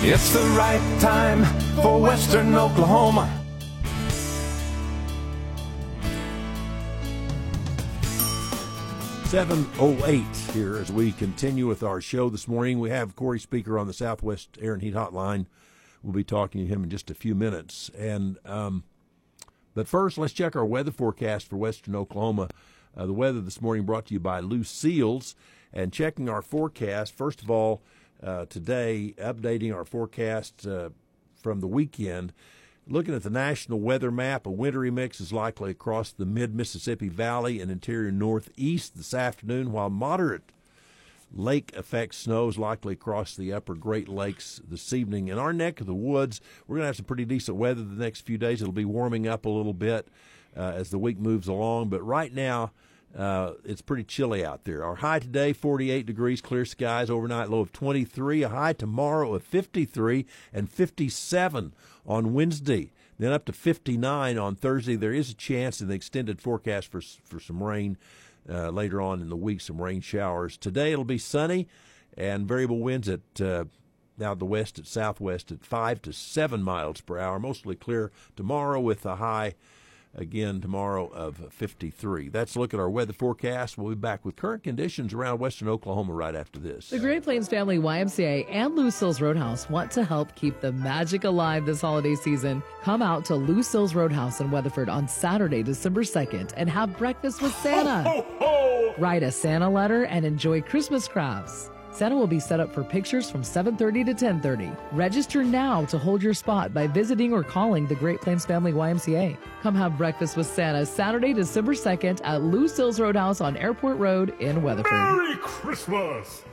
It's the right time for Western Oklahoma. Seven oh eight here as we continue with our show this morning. We have Cory Spieker on the Southwest Air and Heat Hotline. We'll be talking to him in just a few minutes. And um, but first, let's check our weather forecast for Western Oklahoma. Uh, the weather this morning brought to you by Lucille's. And checking our forecast, first of all, uh, today, updating our forecast uh, from the weekend. Looking at the national weather map, a wintry mix is likely across the mid Mississippi Valley and interior northeast this afternoon, while moderate lake effect snow is likely across the upper Great Lakes this evening. In our neck of the woods, we're going to have some pretty decent weather the next few days. It'll be warming up a little bit uh, as the week moves along, but right now, uh, it's pretty chilly out there. Our high today, 48 degrees, clear skies, overnight low of 23, a high tomorrow of 53 and 57 on Wednesday. Then up to 59 on Thursday. There is a chance in the extended forecast for for some rain uh, later on in the week, some rain showers. Today it'll be sunny and variable winds at uh, now the west at southwest at 5 to 7 miles per hour. Mostly clear tomorrow with a high again tomorrow of 53. That's a look at our weather forecast. We'll be back with current conditions around western Oklahoma right after this. The Great Plains Family YMCA and Lucille's Roadhouse want to help keep the magic alive this holiday season. Come out to Lucille's Roadhouse in Weatherford on Saturday, December 2nd and have breakfast with Santa. Ho, ho, ho. Write a Santa letter and enjoy Christmas crafts. Santa will be set up for pictures from 7:30 to 10:30. Register now to hold your spot by visiting or calling the Great Plains Family YMCA. Come have breakfast with Santa Saturday, December 2nd at Lucille's Roadhouse on Airport Road in Weatherford. Merry Christmas!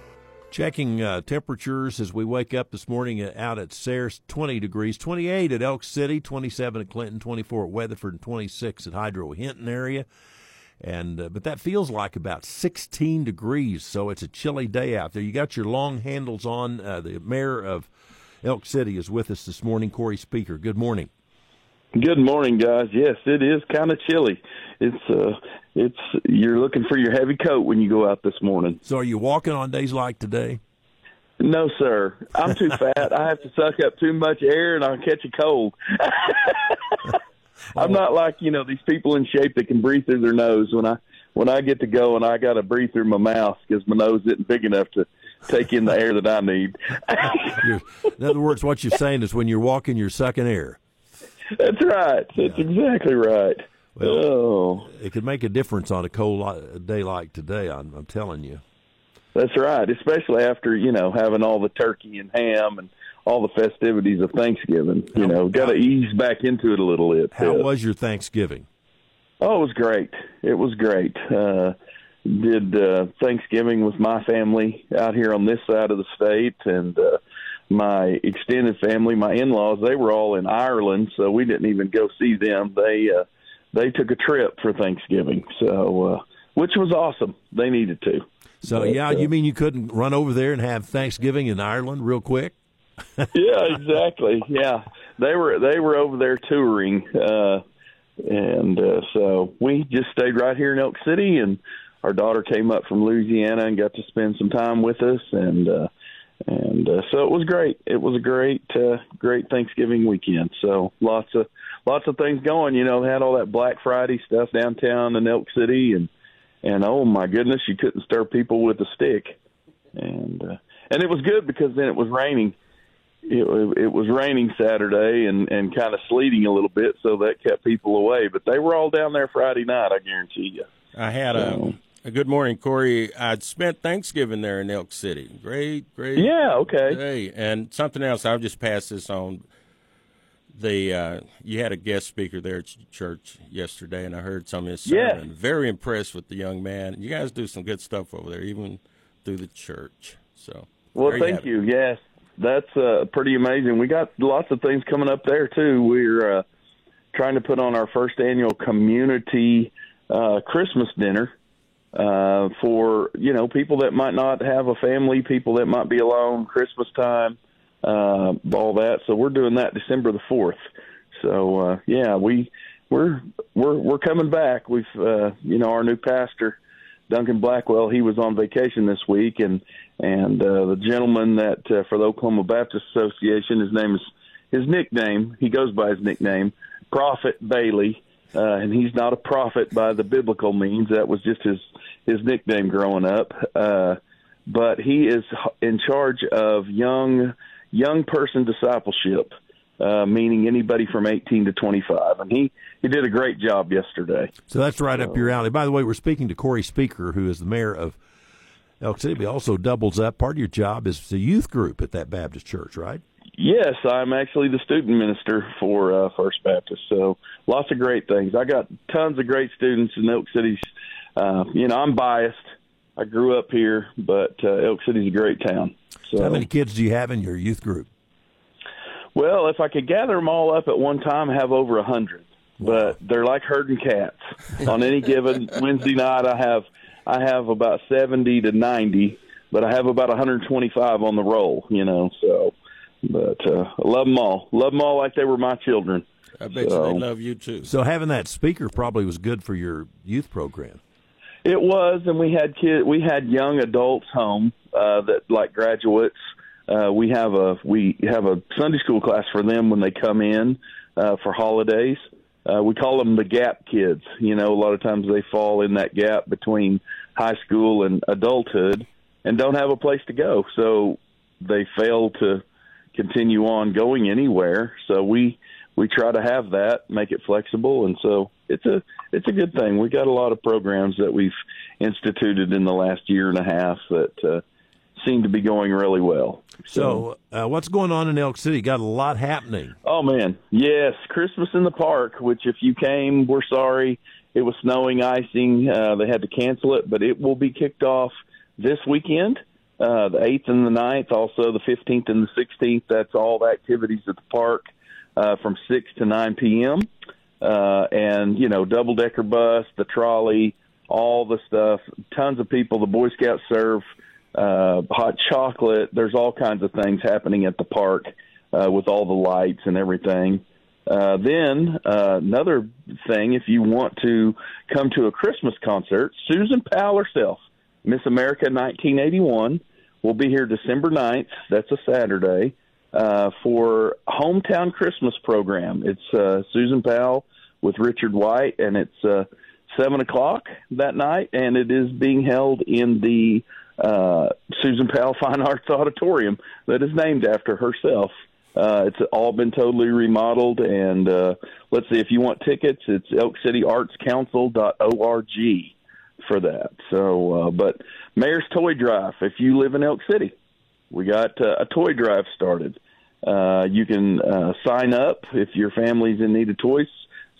Checking uh, temperatures as we wake up this morning out at Sayres, 20 degrees, 28 at Elk City, 27 at Clinton, 24 at Weatherford, and 26 at Hydro Hinton area and uh, but that feels like about 16 degrees so it's a chilly day out there. You got your long handles on uh, the mayor of elk city is with us this morning Cory Spieker. Good morning. Good morning guys. Yes it is kind of chilly. It's uh it's you're looking for your heavy coat when you go out this morning. So are you walking on days like today? No, sir. I'm too fat. I have to suck up too much air, and I'll catch a cold. I'm not like you know these people in shape that can breathe through their nose. When I when I get to go and I got to breathe through my mouth because my nose isn't big enough to take in the air that I need. in other words, what you're saying is when you're walking, you're sucking air. That's right. That's yeah. exactly right. Well, oh. it could make a difference on a cold day like today. I'm, I'm telling you. That's right, especially after you know having all the turkey and ham and all the festivities of Thanksgiving. You know, got to ease back into it a little bit. How was your Thanksgiving? Oh, it was great. It was great. Uh, did uh, Thanksgiving with my family out here on this side of the state, and uh, my extended family, my in-laws, they were all in Ireland, so we didn't even go see them. They uh, they took a trip for Thanksgiving, so uh, which was awesome. They needed to. So but, yeah, uh, you mean you couldn't run over there and have Thanksgiving in Ireland real quick? Yeah, exactly. Yeah, they were they were over there touring, uh, and uh, so we just stayed right here in Elk City, and our daughter came up from Louisiana and got to spend some time with us, and uh, and uh, so it was great. It was a great uh, great Thanksgiving weekend. So lots of lots of things going. You know, had all that Black Friday stuff downtown in Elk City, and and oh my goodness, you couldn't stir people with a stick, and uh, and it was good because then it was raining it, it was raining Saturday and and kind of sleeting a little bit, so that kept people away. But they were all down there Friday night. I guarantee you. I had a, a good morning, Cory. I'd spent Thanksgiving there in Elk City. Great, great. Yeah. Okay. Day. And something else. I'll just pass this on. The uh, you had a guest speaker there at church yesterday, and I heard some of his sermon. Yes. Very impressed with the young man. You guys do some good stuff over there, even through the church. So. Well, thank you. you. Yes, that's uh, pretty amazing. We got lots of things coming up there too. We're uh, trying to put on our first annual community uh, Christmas dinner uh, for you know people that might not have a family, people that might be alone, Christmas time, uh, all that. So we're doing that December the fourth. So uh, yeah, we we're we're we're coming back. We've uh, you know our new pastor Duncan Blackwell, he was on vacation this week, and and uh, the gentleman that uh, for the Oklahoma Baptist Association, his name is his nickname. He goes by his nickname, Prophet Bailey, uh, and he's not a prophet by the biblical means. That was just his his nickname growing up. Uh, but he is in charge of young young person discipleship, uh, meaning anybody from 18 to 25, and he he did a great job yesterday. So that's right up your alley. By the way, we're speaking to Cory Spieker, who is the mayor of Elk City. Also doubles up. Part of your job is the youth group at that Baptist church, right? Yes, I'm actually the student minister for uh, First Baptist. So lots of great things. I got tons of great students in Elk City. Uh, you know, I'm biased. I grew up here, but uh, Elk City's a great town. So how many kids do you have in your youth group? Well, if I could gather them all up at one time, I have over a hundred. But they're like herding cats. On any given Wednesday night, I have I have about seventy to ninety, but I have about 125 on the roll. You know, so but uh, I love them all. Love them all like they were my children. I bet so, you they love you too. So having that speaker probably was good for your youth program. It was, and we had kid, we had young adults home uh, that like graduates. Uh, we have a we have a Sunday school class for them when they come in uh, for holidays. Uh, we call them the gap kids. You know, a lot of times they fall in that gap between high school and adulthood and don't have a place to go, so they fail to continue on going anywhere. So we we try to have that, make it flexible, and so it's a it's a good thing. We got a lot of programs that we've instituted in the last year and a half that uh, seem to be going really well. So, so uh, what's going on in Elk City? Got a lot happening. Oh man, yes, Christmas in the park. Which, if you came, we're sorry. It was snowing, icing. Uh, they had to cancel it, but it will be kicked off this weekend uh, the 8th and the 9th, also the 15th and the 16th. That's all the activities at the park uh, from 6 to 9 p.m. Uh, and, you know, double decker bus, the trolley, all the stuff. Tons of people. The Boy Scouts serve uh, hot chocolate. There's all kinds of things happening at the park uh, with all the lights and everything. Uh, then uh, another thing, if you want to come to a Christmas concert, Susan Powell herself Miss America 1981 will be here December 9th. That's a Saturday uh, for hometown Christmas program. It's uh, Susan Powell with Richard White, and it's uh, seven o'clock that night, and it is being held in the uh, Susan Powell Fine Arts Auditorium that is named after herself. Uh, it's all been totally remodeled, and uh, let's see if you want tickets. It's ElkCityArtsCouncil.org for that. So, uh, but Mayor's Toy Drive. If you live in Elk City, we got uh, a toy drive started. Uh, you can uh, sign up if your family's in need of toys.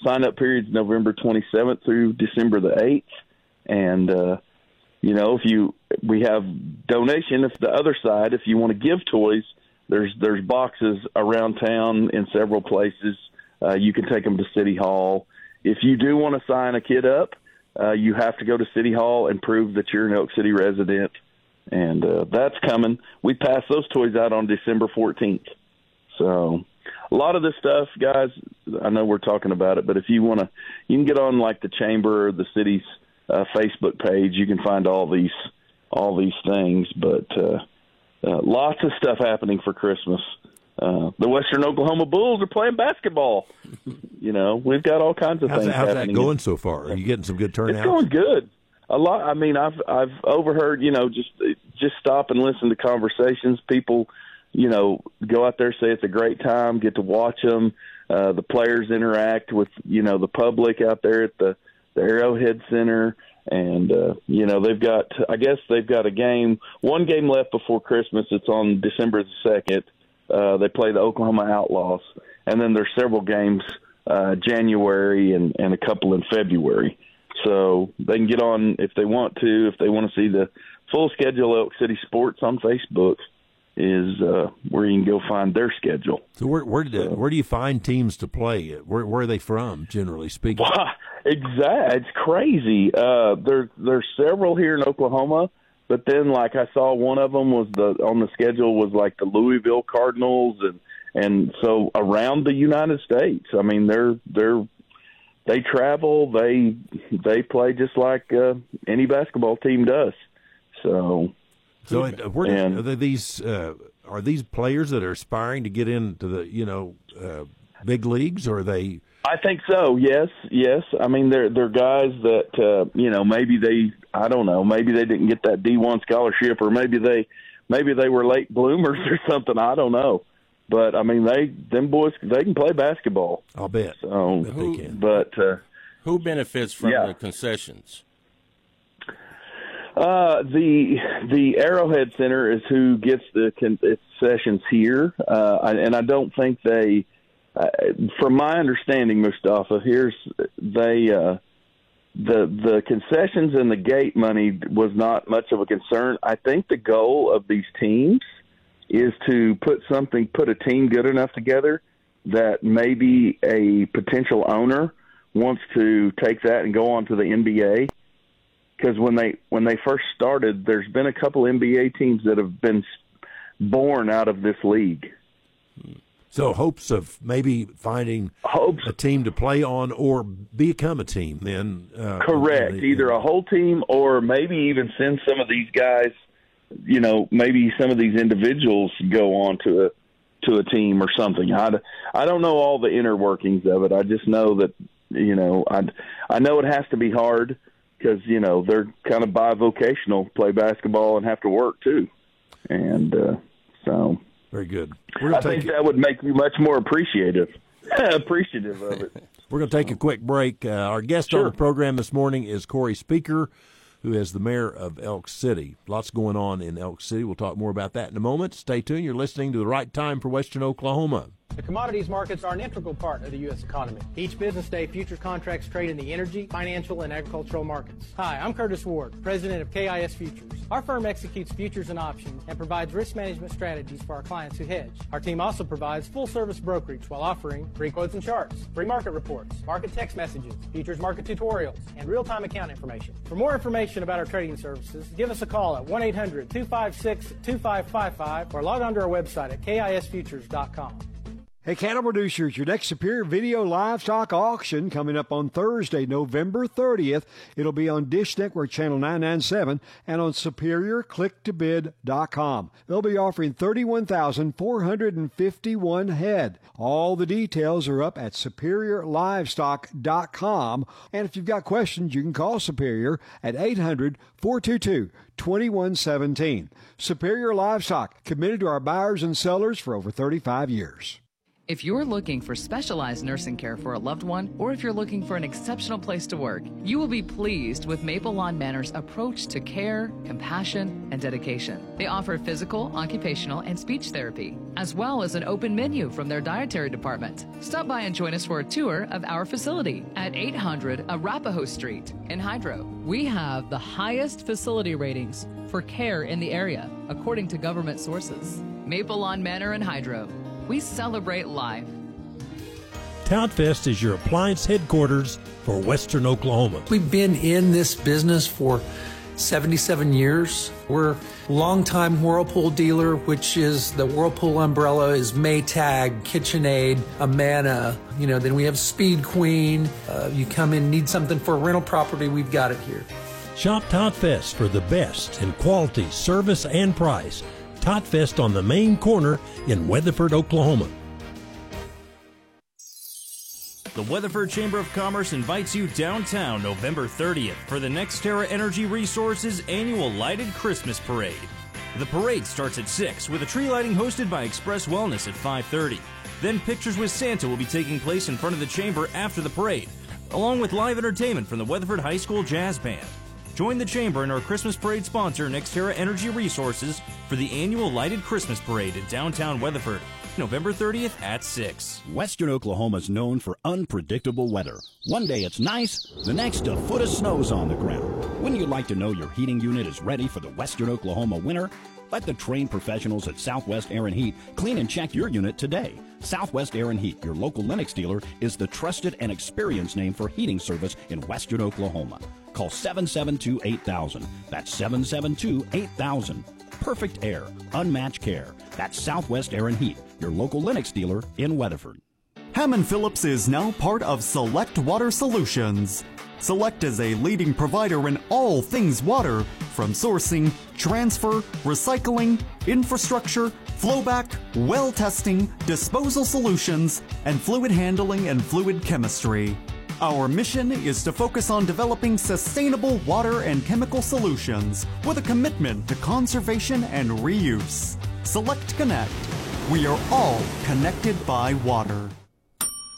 Sign up period's November 27th through December the 8th, and uh, you know if you we have donation. If the other side, if you want to give toys, there's there's boxes around town in several places. Uh, you can take them to City Hall. If you do want to sign a kid up, uh, you have to go to City Hall and prove that you're an Elk City resident, and uh, that's coming. We pass those toys out on December 14th. So a lot of this stuff, guys. I know we're talking about it, but if you want to, you can get on like the chamber, or the city's uh, Facebook page. You can find all these all these things, but uh, uh, lots of stuff happening for Christmas uh, the Western Oklahoma Bulls are playing basketball. you know, we've got all kinds of how's things. That, how's happening. that going so far? Are you getting some good turnout? It's going good. A lot. I mean, I've I've overheard. You know, just just stop and listen to conversations. People, you know, go out there say it's a great time. Get to watch them. Uh, the players interact with you know the public out there at the the Arrowhead Center and uh, you know they've got I guess they've got a game one game left before Christmas. It's on December the second, uh, they play the Oklahoma Outlaws, and then there's several games uh, January and, and a couple in February. So they can get on if they want to. If they want to see the full schedule, Elk City Sports on Facebook is uh, where you can go find their schedule. So where where, did, where do you find teams to play? Where where are they from, generally speaking? exactly, it's crazy. Uh, there there's several here in Oklahoma. But then, like I saw, one of them was the on the schedule was like the Louisville Cardinals, and and so around the United States. I mean, they're they're they travel, they they play just like uh, any basketball team does. So So it, where do- And- are these uh, are these players that are aspiring to get into the you know uh, big leagues, or are they? I think so. Yes, yes. I mean, they're they're guys that uh, you know maybe they I don't know maybe they didn't get that D one scholarship or maybe they maybe they were late bloomers or something. I don't know. But I mean, they them boys they can play basketball. I'll bet. So, Bet they can. but uh, Who benefits from Yeah. the concessions? Uh, the the Arrowhead Center is who gets the concessions here, uh, and I don't think they, uh, from my understanding, Mustafa, here's they uh, the the concessions and the gate money was not much of a concern. I think the goal of these teams is to put something, put a team good enough together that maybe a potential owner wants to take that and go on to the NBA because when they when they first started, there's been a couple NBA teams that have been born out of this league. So hopes of maybe finding Hopes, a team to play on or become a team. Then uh, correct, they- either a whole team or maybe even send some of these guys. You know, maybe some of these individuals go on to a to a team or something. I, I don't know all the inner workings of it. I just know that you know I I know it has to be hard because you know they're kind of bivocational, play basketball and have to work too, and uh, so very good. We're I think that would make me much more appreciative appreciative of it. we're gonna take a quick break. Uh, our guest on Sure. the program this morning is Cory Spieker, who is the mayor of Elk City. Lots going on in Elk City. We'll talk more about that in a moment. Stay tuned. You're listening to the right time for Western Oklahoma. The commodities markets are an integral part of the U.S. economy. Each business day, futures contracts trade in the energy, financial, and agricultural markets. Hi, I'm Curtis Ward, president of KIS Futures. Our firm executes futures and options and provides risk management strategies for our clients who hedge. Our team also provides full service brokerage while offering free quotes and charts, free market reports, market text messages, futures market tutorials, and real time account information. For more information about our trading services, give us a call at 1 800 256 2555 or log on to our website at kisfutures.com. Hey, cattle producers, your next Superior Video Livestock Auction coming up on Thursday, November 30th. It'll be on Dish Network Channel 997 and on SuperiorClickToBid.com. They'll be offering 31,451 head. All the details are up at SuperiorLivestock.com. And if you've got questions, you can call Superior at 800 422 2117. Superior Livestock, committed to our buyers and sellers for over 35 years. If you're looking for specialized nursing care for a loved one, or if you're looking for an exceptional place to work, you will be pleased with Maple Lawn Manor's approach to care, compassion, and dedication. They offer physical, occupational, and speech therapy, as well as an open menu from their dietary department. Stop by and join us for a tour of our facility at 800 Arapahoe Street in Hydro. We have the highest facility ratings for care in the area, according to government sources. Maple Lawn Manor in Hydro. We celebrate life. Townfest is your appliance headquarters for Western Oklahoma. We've been in this business for 77 years. We're a longtime Whirlpool dealer, which is the Whirlpool umbrella is Maytag, KitchenAid, Amana. You know, then we have Speed Queen. Uh, you come in, need something for a rental property, we've got it here. Shop Totfest for the best in quality, service, and price. Totfest on the main corner in Weatherford, Oklahoma. The Weatherford Chamber of Commerce invites you downtown November 30th for the NextEra Energy Resources annual lighted Christmas parade. The parade starts at 6 with a tree lighting hosted by Express Wellness at 5:30. Then Pictures with Santa will be taking place in front of the chamber after the parade, along with live entertainment from the Weatherford High School Jazz Band. Join the chamber and our Christmas parade sponsor NextEra Energy Resources for the annual lighted Christmas parade in downtown Weatherford, November 30th at 6. Western Oklahoma is known for unpredictable weather. One day it's nice, the next a foot of snow's on the ground. Wouldn't you like to know your heating unit is ready for the Western Oklahoma winter? Let the trained professionals at Southwest Air and Heat clean and check your unit today. Southwest Air and Heat, your local Lennox dealer, is the trusted and experienced name for heating service in Western Oklahoma. Call 772 8000. That's 772 8000. Perfect air, unmatched care. That's Southwest Air and Heat, your local Lennox dealer in Weatherford. Hammond Phillips is now part of Select Water Solutions. Select is a leading provider in all things water, from sourcing, transfer, recycling, infrastructure, flowback, well testing, disposal solutions, and fluid handling and fluid chemistry. Our mission is to focus on developing sustainable water and chemical solutions with a commitment to conservation and reuse. Select Connect. We are all connected by water.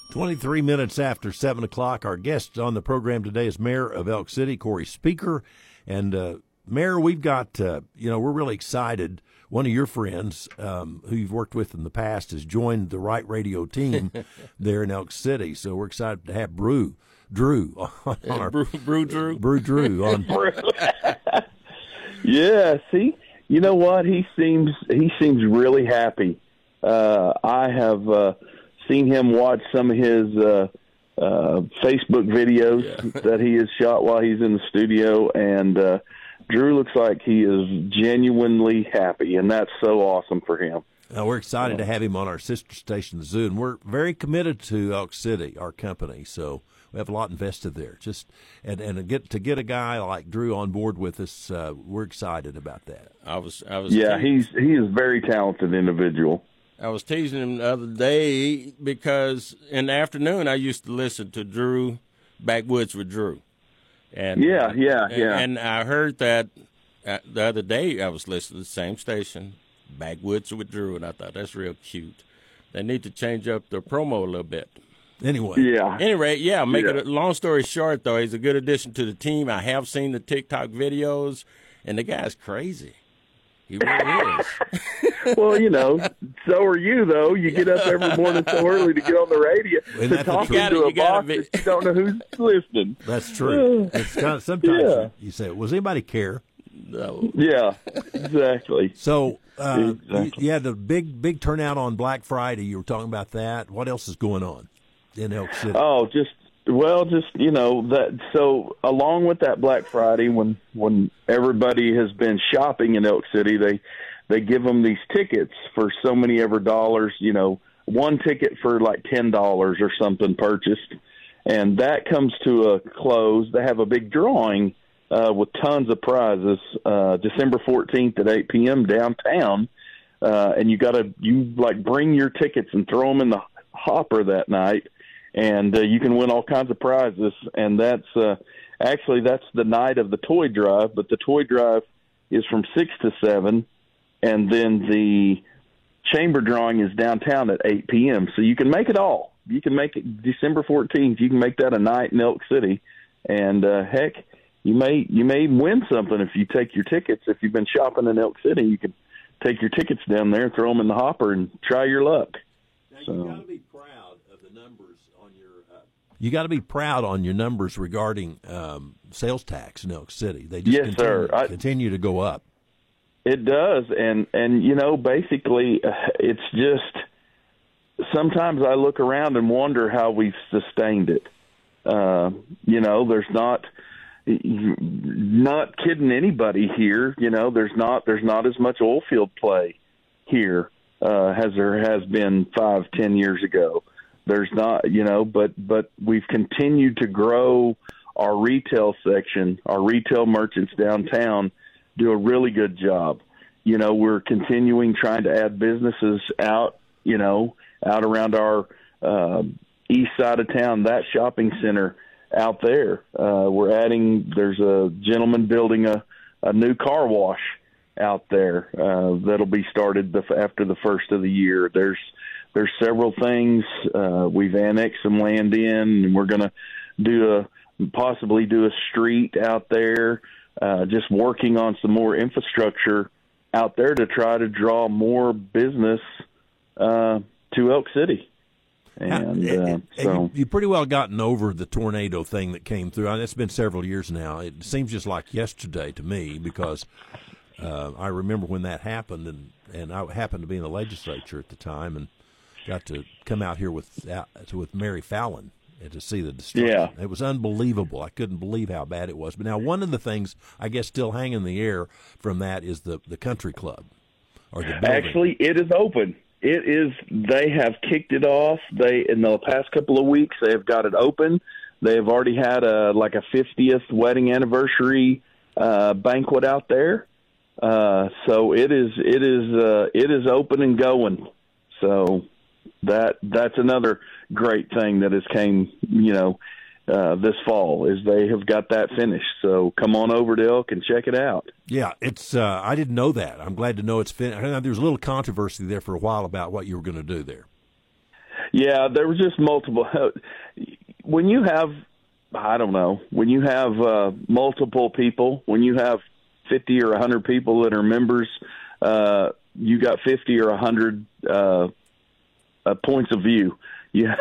23 minutes after 7 o'clock. Our guest on the program today is Mayor of Elk City, Cory Spieker. And, uh, Mayor, we've got, uh, you know, we're really excited. One of your friends um, who you've worked with in the past has joined the Right Radio team there in Elk City. So we're excited to have Brew, Drew on, on our Brew, Brew Drew. Brew Drew on. yeah, see, you know what? He seems he seems really happy. Uh, I have uh, seen him watch some of his uh, uh, Facebook videos yeah. that he has shot while he's in the studio, and uh, Drew looks like he is genuinely happy, and that's so awesome for him. Uh, we're excited to have him on our sister station, the Zoo, and we're very committed to Elk City, our company. So we have a lot invested there. Just and and to get to get a guy like Drew on board with us, uh, we're excited about that. I was, I was. Yeah, he's he is a very talented individual. I was teasing him the other day because in the afternoon I used to listen to Drew Backwoods with Drew. And yeah, yeah, yeah. And I heard that uh, the other day I was listening to the same station, Backwoods with Drew, and I thought that's real cute. They need to change up their promo a little bit. Anyway, yeah. Anyway, yeah. Make yeah. it a long story short, though, he's a good addition to the team. I have seen the TikTok videos, and the guy's crazy. He really is. well, you know, so are you though. You get up every morning so early to get on the radio to talk into a box that you don't know who's listening. That's true. it's kind of, sometimes yeah. you say, "Was anybody care?" No. Yeah, exactly. So, uh, exactly. you had the big, big turnout on Black Friday. You were talking about that. What else is going on in Elk City? Oh, just well, just you know that. So along with that Black Friday, when when everybody has been shopping in Elk City, they they give them these tickets for so many ever dollars. You know, one ticket for like ten dollars or something purchased, and that comes to a close. They have a big drawing uh, with tons of prizes. Uh, December fourteenth at eight p.m. downtown, uh, and you got to you like bring your tickets and throw them in the hopper that night and uh, you can win all kinds of prizes. And that's uh, actually that's the night of the toy drive, but the toy drive is from six to seven, and then the chamber drawing is downtown at eight p.m. So you can make it all. You can make it December fourteenth. You can make that a night in Elk City, and uh, heck, you may you may win something if you take your tickets. If you've been shopping in Elk City, you can take your tickets down there, throw them in the hopper, and try your luck. Now, so. you be you got to be proud on your numbers regarding um, sales tax in Elk City. They just yes, continue. I, continue to go up. It does, and and you know, basically, uh, it's just sometimes I look around and wonder how we've sustained it. Uh, you know, there's not not kidding anybody here. You know, there's not there's not as much oil field play here uh, as there has been five ten years ago. There's not, you know, but but we've continued to grow our retail section. Our retail merchants downtown do a really good job. You know, we're continuing trying to add businesses out, you know, out around our uh, east side of town, that shopping center out there. Uh, we're adding. There's a gentleman building a a new car wash out there uh, that'll be started the, after the first of the year. There's there's several things. Uh, we've annexed some land in, and we're going to do a possibly do a street out there. Uh, just working on some more infrastructure out there to try to draw more business uh, to Elk City. And, uh, so you, pretty well gotten over the tornado thing that came through. It's been several years now. It seems just like yesterday to me because uh, I remember when that happened, and and I happened to be in the legislature at the time, and got to come out here with uh, with Mary Fallin and to see the destruction. Yeah. It was unbelievable. I couldn't believe how bad it was. But now one of the things I guess still hanging in the air from that is the the country club or the building. Actually, it is open. It is. They have kicked it off. They in the past couple of weeks they have got it open. They have already had a like a 50th wedding anniversary uh, banquet out there. Uh, so it is it is uh, it is open and going. So that that's another great thing that has came you know uh, this fall is they have got that finished. So come on over to Elk and check it out. Yeah, it's. Uh, I didn't know that. I'm glad to know it's finished. There was a little controversy there for a while about what you were going to do there. Yeah, there was just multiple. When you have, I don't know, when you have uh, multiple people, when you have fifty or a hundred people that are members, uh, you got fifty or a hundred uh, uh, points of view. Yeah,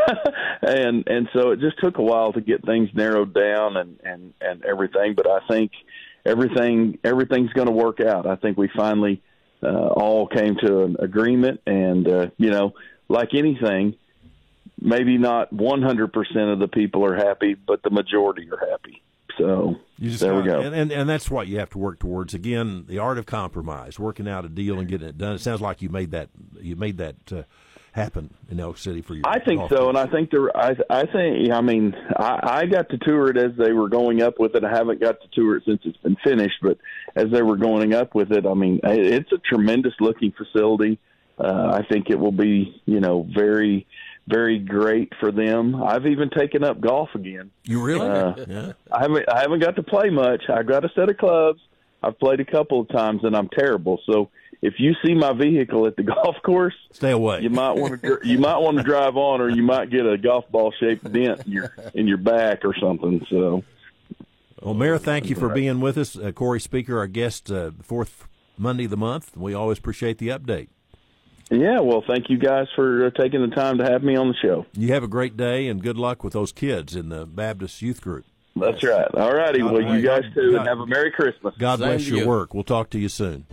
and and so it just took a while to get things narrowed down and and and everything. But I think everything everything's going to work out. I think we finally uh, all came to an agreement, and uh, you know, like anything, maybe not 100% of the people are happy, but the majority are happy. So there we go. And, and, and that's what you have to work towards. Again, the art of compromise, working out a deal and getting it done. It sounds like you made that you made that uh, happen in Elk City for you. I think so, team. and I think there. I I think I mean I, I got to tour it as they were going up with it. I haven't got to tour it since it's been finished, but as they were going up with it, I mean it's a tremendous looking facility. Uh, I think it will be you know very very great for them. I've even taken up golf again. You really? Uh, yeah. I haven't I haven't got to play much. I've got a set of clubs. I've played a couple of times and I'm terrible. So if you see my vehicle at the golf course, stay away. You might want to you might want to drive on, or you might get a golf ball shaped dent in your in your back or something. So, well, Mayor, thank you for being with us. Uh, Cory Spieker, our guest, uh, fourth Monday of the month. We always appreciate the update. Yeah, well, thank you guys for uh, taking the time to have me on the show. You have a great day and good luck with those kids in the Baptist Youth Group. That's right. All righty. Well, you guys too, God, and have a Merry Christmas. God Same bless your you. work. We'll talk to you soon.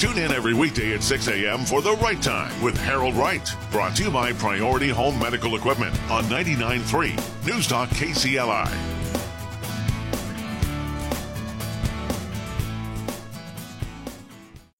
Tune in every weekday at 6 a.m. for The Right Time with Harold Wright. Brought to you by Priority Home Medical Equipment on 99.3 News Talk KCLI.